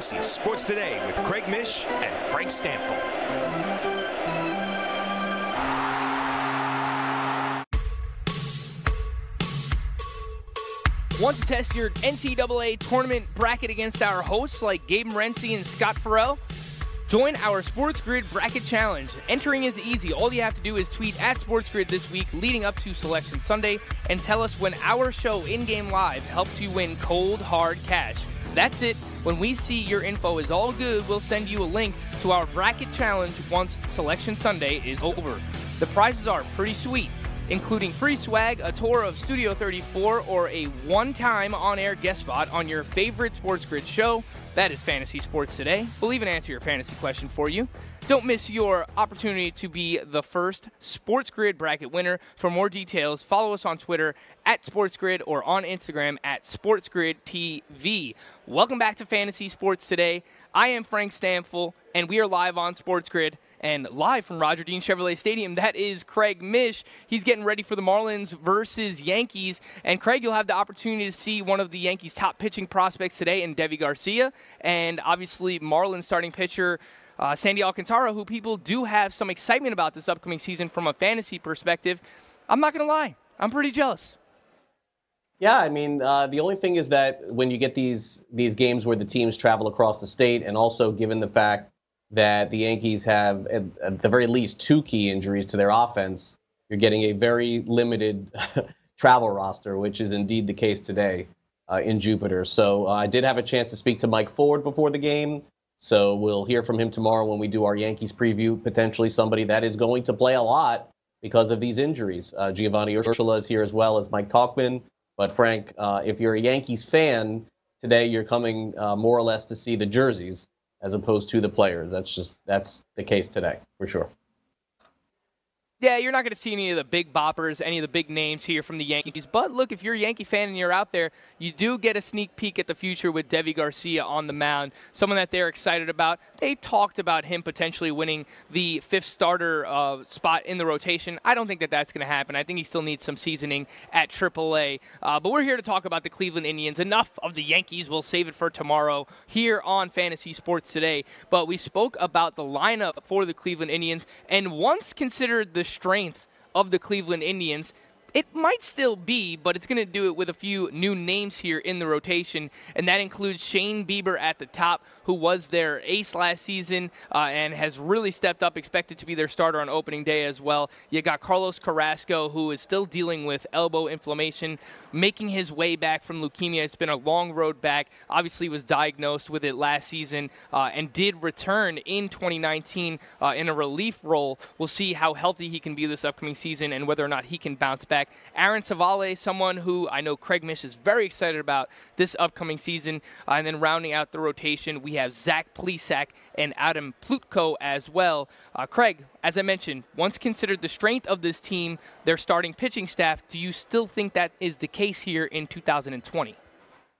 Fantasy Sports Today with Craig Mish and Frank Stampfl. Want to test your NCAA tournament bracket against our hosts like Gabe Morency and Scott Farrell? Join our Sports Grid Bracket Challenge. Entering is easy. All you have to do is tweet at Sports Grid this week leading up to Selection Sunday and tell us when our show in game live helps you win cold, hard cash. That's it. When we see your info is all good, we'll send you a link to our bracket challenge once Selection Sunday is over. The prizes are pretty sweet, including free swag, a tour of Studio 34, or a one time on air guest spot on your favorite Sports Grid show. That is Fantasy Sports Today. We'll even answer your fantasy question for you. Don't miss your opportunity to be the first Sports Grid bracket winner. For more details, follow us on Twitter at Sports Grid or on Instagram at Sports Grid TV. Welcome back to Fantasy Sports Today. I am Frank Stampfl, and we are live on Sports Grid. And live from Roger Dean Chevrolet Stadium, that is Craig Mish. He's getting ready for the Marlins versus Yankees. And Craig, you'll have the opportunity to see one of the Yankees' top pitching prospects today in Deivi Garcia. And obviously, Marlins starting pitcher uh, Sandy Alcantara, who people do have some excitement about this upcoming season from a fantasy perspective. I'm not going to lie, I'm pretty jealous. Yeah, I mean, uh, the only thing is that when you get these these games where the teams travel across the state, and also given the fact that the Yankees have at, at the very least two key injuries to their offense, you're getting a very limited travel roster, which is indeed the case today uh, in Jupiter. So uh, I did have a chance to speak to Mike Ford before the game. So we'll hear from him tomorrow when we do our Yankees preview. Potentially somebody that is going to play a lot because of these injuries. Uh, Giovanny Urshela is here as well as Mike Tauchman. But Frank, uh, if you're a Yankees fan today, you're coming uh, more or less to see the jerseys as opposed to the players. That's just that's the case today for sure. Yeah, you're not going to see any of the big boppers, any of the big names here from the Yankees. But look, if you're a Yankee fan and you're out there, you do get a sneak peek at the future with Deivi Garcia on the mound, someone that they're excited about. They talked about him potentially winning the fifth starter uh, spot in the rotation. I don't think that that's going to happen. I think he still needs some seasoning at AAA. Uh, but we're here to talk about the Cleveland Indians. Enough of the Yankees. We'll save it for tomorrow here on Fantasy Sports Today. But we spoke about the lineup for the Cleveland Indians, and once considered the strength of the Cleveland Indians. It might still be, but it's going to do it with a few new names here in the rotation, and that includes Shane Bieber at the top, who was their ace last season uh, and has really stepped up, expected to be their starter on opening day as well. You got Carlos Carrasco, who is still dealing with elbow inflammation, making his way back from leukemia. It's been a long road back. Obviously, was diagnosed with it last season uh, and did return in 2019 uh, in a relief role. We'll see how healthy he can be this upcoming season and whether or not he can bounce back. Aaron Civale, someone who I know Craig Mish is very excited about this upcoming season. Uh, and then rounding out the rotation, we have Zach Plesac and Adam Plutko as well. Uh, Craig, as I mentioned, once considered the strength of this team, their starting pitching staff, do you still think that is the case here in 2020?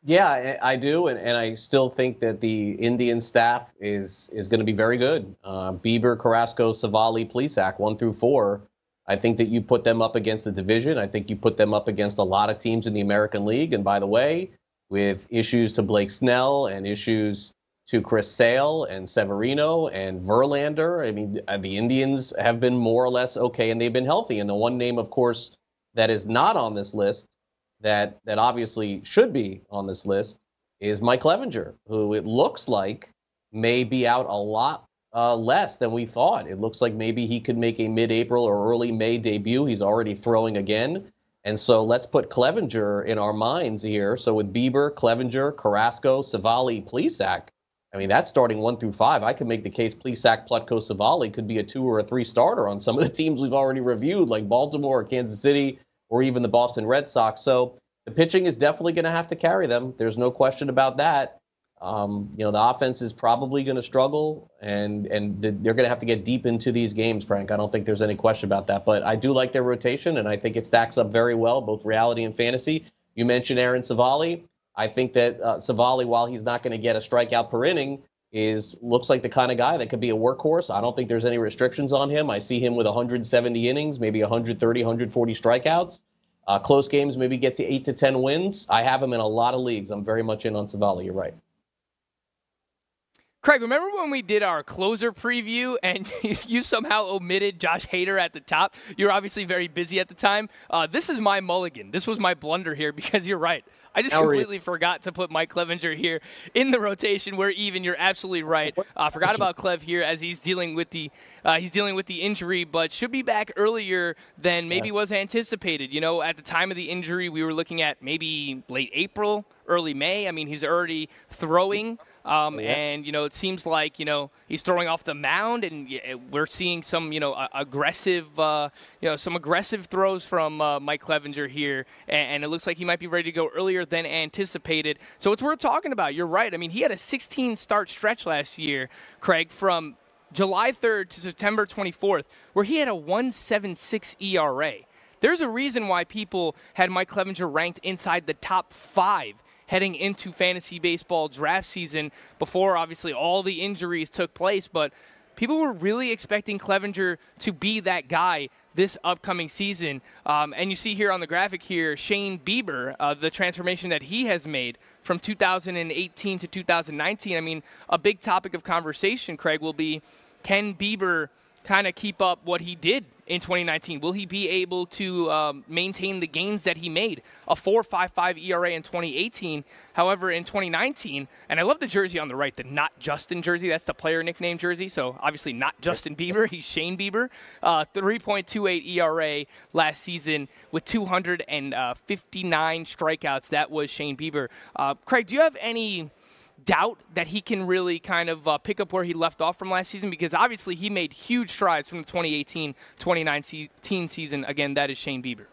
Yeah, I do, and, and I still think that the Indian staff is is going to be very good. Uh, Bieber, Carrasco, Civale, Plesac, one through four. I think that you put them up against the division. I think you put them up against a lot of teams in the American League. And by the way, with issues to Blake Snell and issues to Chris Sale and Severino and Verlander, I mean, uh, the Indians have been more or less okay and they've been healthy. And the one name, of course, that is not on this list that that obviously should be on this list is Mike Clevinger, who it looks like may be out a lot uh, less than we thought. It looks like maybe he could make a mid-April or early May debut. He's already throwing again. And so let's put Clevinger in our minds here. So with Bieber, Clevinger, Carrasco, Civale, Plesac, I mean, that's starting one through five. I could make the case Plesac, Plutko, Civale could be a two or a three starter on some of the teams we've already reviewed, like Baltimore, or Kansas City, or even the Boston Red Sox. So the pitching is definitely going to have to carry them. There's no question about that. Um, you know, the offense is probably going to struggle, and and they're going to have to get deep into these games, Frank. I don't think there's any question about that. But I do like their rotation, and I think it stacks up very well, both reality and fantasy. You mentioned Aaron Civale. I think that uh, Civale, while he's not going to get a strikeout per inning, is looks like the kind of guy that could be a workhorse. I don't think there's any restrictions on him. I see him with 170 innings, maybe 130, 140 strikeouts. Uh, close games, maybe gets you eight to 10 wins. I have him in a lot of leagues. I'm very much in on Civale. You're right. Craig, remember when we did our closer preview and you somehow omitted Josh Hader at the top? You're obviously very busy at the time. Uh, this is my mulligan. This was my blunder here because you're right. I just completely forgot to put Mike Clevinger here in the rotation. Where even you're absolutely right. Uh, forgot about Clev here as he's dealing with the uh, he's dealing with the injury, but should be back earlier than maybe yeah. was anticipated. You know, at the time of the injury, we were looking at maybe late April, early May. I mean, he's already throwing. Um, yeah. And you know, it seems like you know he's throwing off the mound, and we're seeing some you know aggressive, uh, you know, some aggressive throws from uh, Mike Clevinger here, and, and, it looks like he might be ready to go earlier than anticipated. So it's worth talking about. You're right. I mean, he had a 16 start stretch last year, Craig, from July 3rd to September 24th, where he had a 1.76 ERA. There's a reason why people had Mike Clevinger ranked inside the top five heading into fantasy baseball draft season before obviously all the injuries took place. But people were really expecting Clevinger to be that guy this upcoming season. Um, and you see here on the graphic here, Shane Bieber, uh, the transformation that he has made from 2018 to 2019. I mean, a big topic of conversation, Craig, will be can Bieber kind of keep up what he did in 2019? Will he be able to um, maintain the gains that he made? A 4.55 ERA in 2018. However, in 2019, and I love the jersey on the right, the not Justin jersey. That's the player nickname jersey. So obviously not Justin Bieber. He's Shane Bieber. Uh, 3.28 ERA last season with 259 strikeouts. That was Shane Bieber. Uh, Craig, do you have any? Doubt that he can really kind of uh, pick up where he left off from last season? Because obviously he made huge strides from the 2018 2019 season. Again, that is Shane Bieber.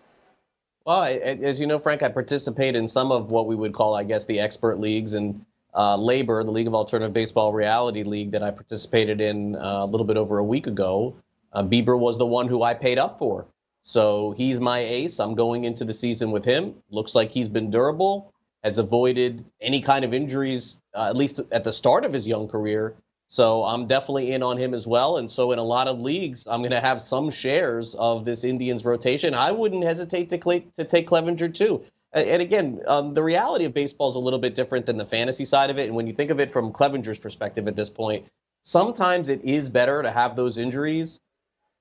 Well, as you know, Frank, I participate in some of what we would call, I guess, the expert leagues and uh, LABR, the League of Alternative Baseball Reality League that I participated in uh, a little bit over a week ago. Uh, Bieber was the one who I paid up for. So he's my ace. I'm going into the season with him. Looks like he's been durable has avoided any kind of injuries, uh, at least at the start of his young career. So I'm definitely in on him as well. And so in a lot of leagues, I'm going to have some shares of this Indians rotation. I wouldn't hesitate to, cl- to take Clevinger too. And again, um, the reality of baseball is a little bit different than the fantasy side of it. And when you think of it from Clevinger's perspective at this point, sometimes it is better to have those injuries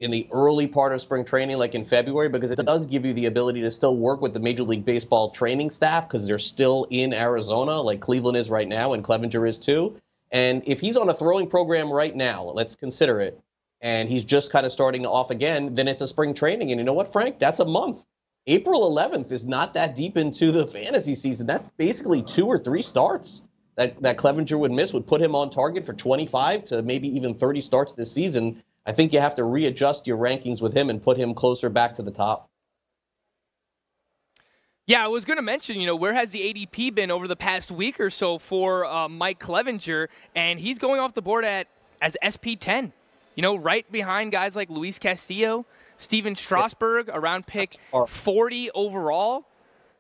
in the early part of spring training, like in February, because it does give you the ability to still work with the Major League Baseball training staff because they're still in Arizona, like Cleveland is right now, and Clevinger is too. And if he's on a throwing program right now, let's consider it, and he's just kind of starting off again, then it's a spring training. And you know what, Frank? That's a month. April 11th is not that deep into the fantasy season. That's basically two or three starts that, that Clevinger would miss, would put him on target for 25 to maybe even 30 starts this season. I think you have to readjust your rankings with him and put him closer back to the top. Yeah, I was going to mention, you know, where has the ADP been over the past week or so for uh, Mike Clevinger, and he's going off the board at as SP 10. You know, right behind guys like Luis Castillo, Stephen Strasburg, around pick 40 overall.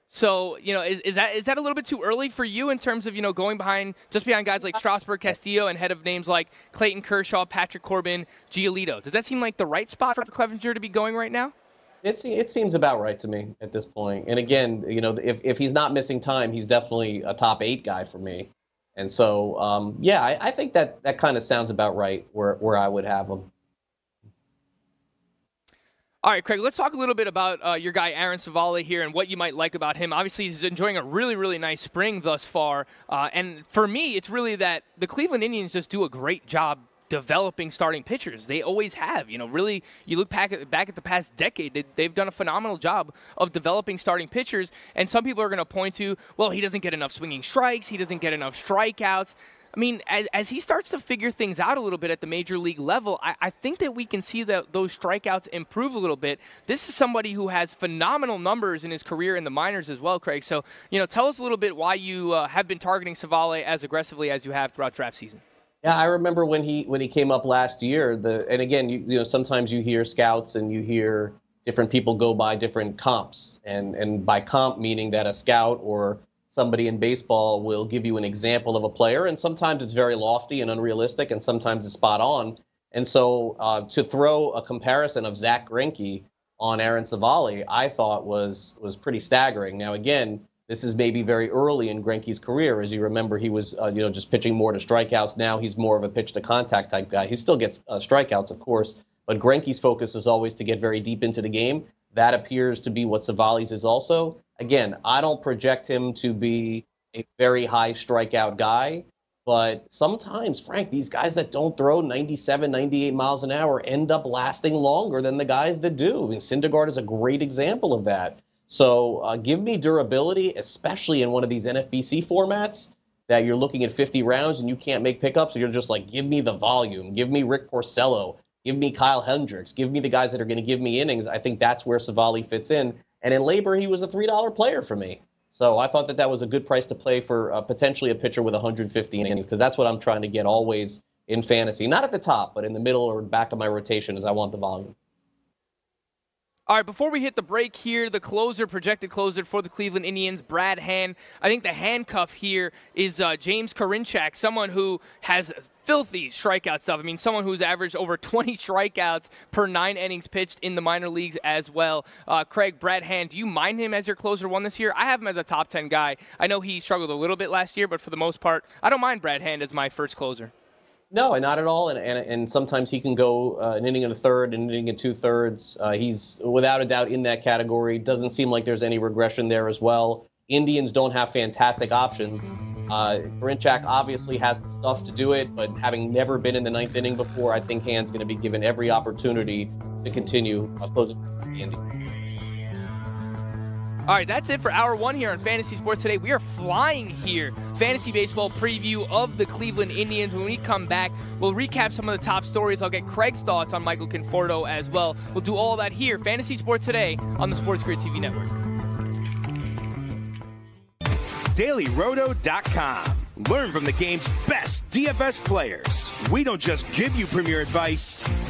So, you know, is, is, that is that a little bit too early for you in terms of, you know, going behind just behind guys like Strasburg, Castillo, and head of names like Clayton Kershaw, Patrick Corbin, Giolito? Does that seem like the right spot for Clevinger to be going right now? It, it seems about right to me at this point. And again, you know, if, if he's not missing time, he's definitely a top eight guy for me. And so, um, yeah, I, I think that that kind of sounds about right where, where I would have him. All right, Craig, let's talk a little bit about uh, your guy, Aaron Civale, here and what you might like about him. Obviously, he's enjoying a really, really nice spring thus far. Uh, and for me, it's really that the Cleveland Indians just do a great job developing starting pitchers. They always have. You know, really, you look back at, back at the past decade, they, have done a phenomenal job of developing starting pitchers. And some people are going to point to, well, he doesn't get enough swinging strikes, he doesn't get enough strikeouts. I mean, as, as he starts to figure things out a little bit at the major league level, I, I think that we can see that those strikeouts improve a little bit. This is somebody who has phenomenal numbers in his career in the minors as well, Craig. So, you know, tell us a little bit why you uh, have been targeting Civale as aggressively as you have throughout draft season. Yeah, I remember when he when he came up last year. The and again, you, you know, sometimes you hear scouts and you hear different people go by different comps, and and by comp meaning that a scout or somebody in baseball will give you an example of a player, and sometimes it's very lofty and unrealistic, and sometimes it's spot on. And so uh, to throw a comparison of Zach Greinke on Aaron Civale, I thought was was pretty staggering. Now again, this is maybe very early in Greinke's career. As you remember, he was uh, you know just pitching more to strikeouts. Now he's more of a pitch to contact type guy. He still gets uh, strikeouts, of course, but Greinke's focus is always to get very deep into the game. That appears to be what Civale's is also. Again, I don't project him to be a very high strikeout guy, but sometimes, Frank, these guys that don't throw 97, 98 miles an hour end up lasting longer than the guys that do. I mean, Syndergaard is a great example of that. So uh, give me durability, especially in one of these NFBC formats that you're looking at 50 rounds and you can't make pickups. So you're just like, give me the volume, give me Rick Porcello, give me Kyle Hendricks, give me the guys that are going to give me innings. I think that's where Civale fits in. And in LABR, he was a $3 player for me. So I thought that that was a good price to play for uh, potentially a pitcher with 150 innings because that's what I'm trying to get always in fantasy. Not at the top, but in the middle or back of my rotation as I want the volume. All right, before we hit the break here, the closer, projected closer for the Cleveland Indians, Brad Hand. I think the handcuff here is uh, James Karinchak, someone who has filthy strikeout stuff. I mean, someone who's averaged over 20 strikeouts per nine innings pitched in the minor leagues as well. Uh, Craig, Brad Hand, do you mind him as your closer one this year? I have him as a top 10 guy. I know he struggled a little bit last year, but for the most part, I don't mind Brad Hand as my first closer. No, not at all. And and, and sometimes he can go uh, an inning and a third, an inning and two thirds. Uh, he's without a doubt in that category. Doesn't seem like there's any regression there as well. Indians don't have fantastic options. Uh, Karinchak obviously has the stuff to do it, but having never been in the ninth inning before, I think Hand's going to be given every opportunity to continue closing the Indians. All right, that's it for hour one here on Fantasy Sports today. We are flying here. Fantasy baseball preview of the Cleveland Indians. When we come back, we'll recap some of the top stories. I'll get Craig's thoughts on Michael Conforto as well. We'll do all that here, Fantasy Sports today on the Sports Grid TV network. DailyRoto.com. Learn from the game's best DFS players. We don't just give you premier advice,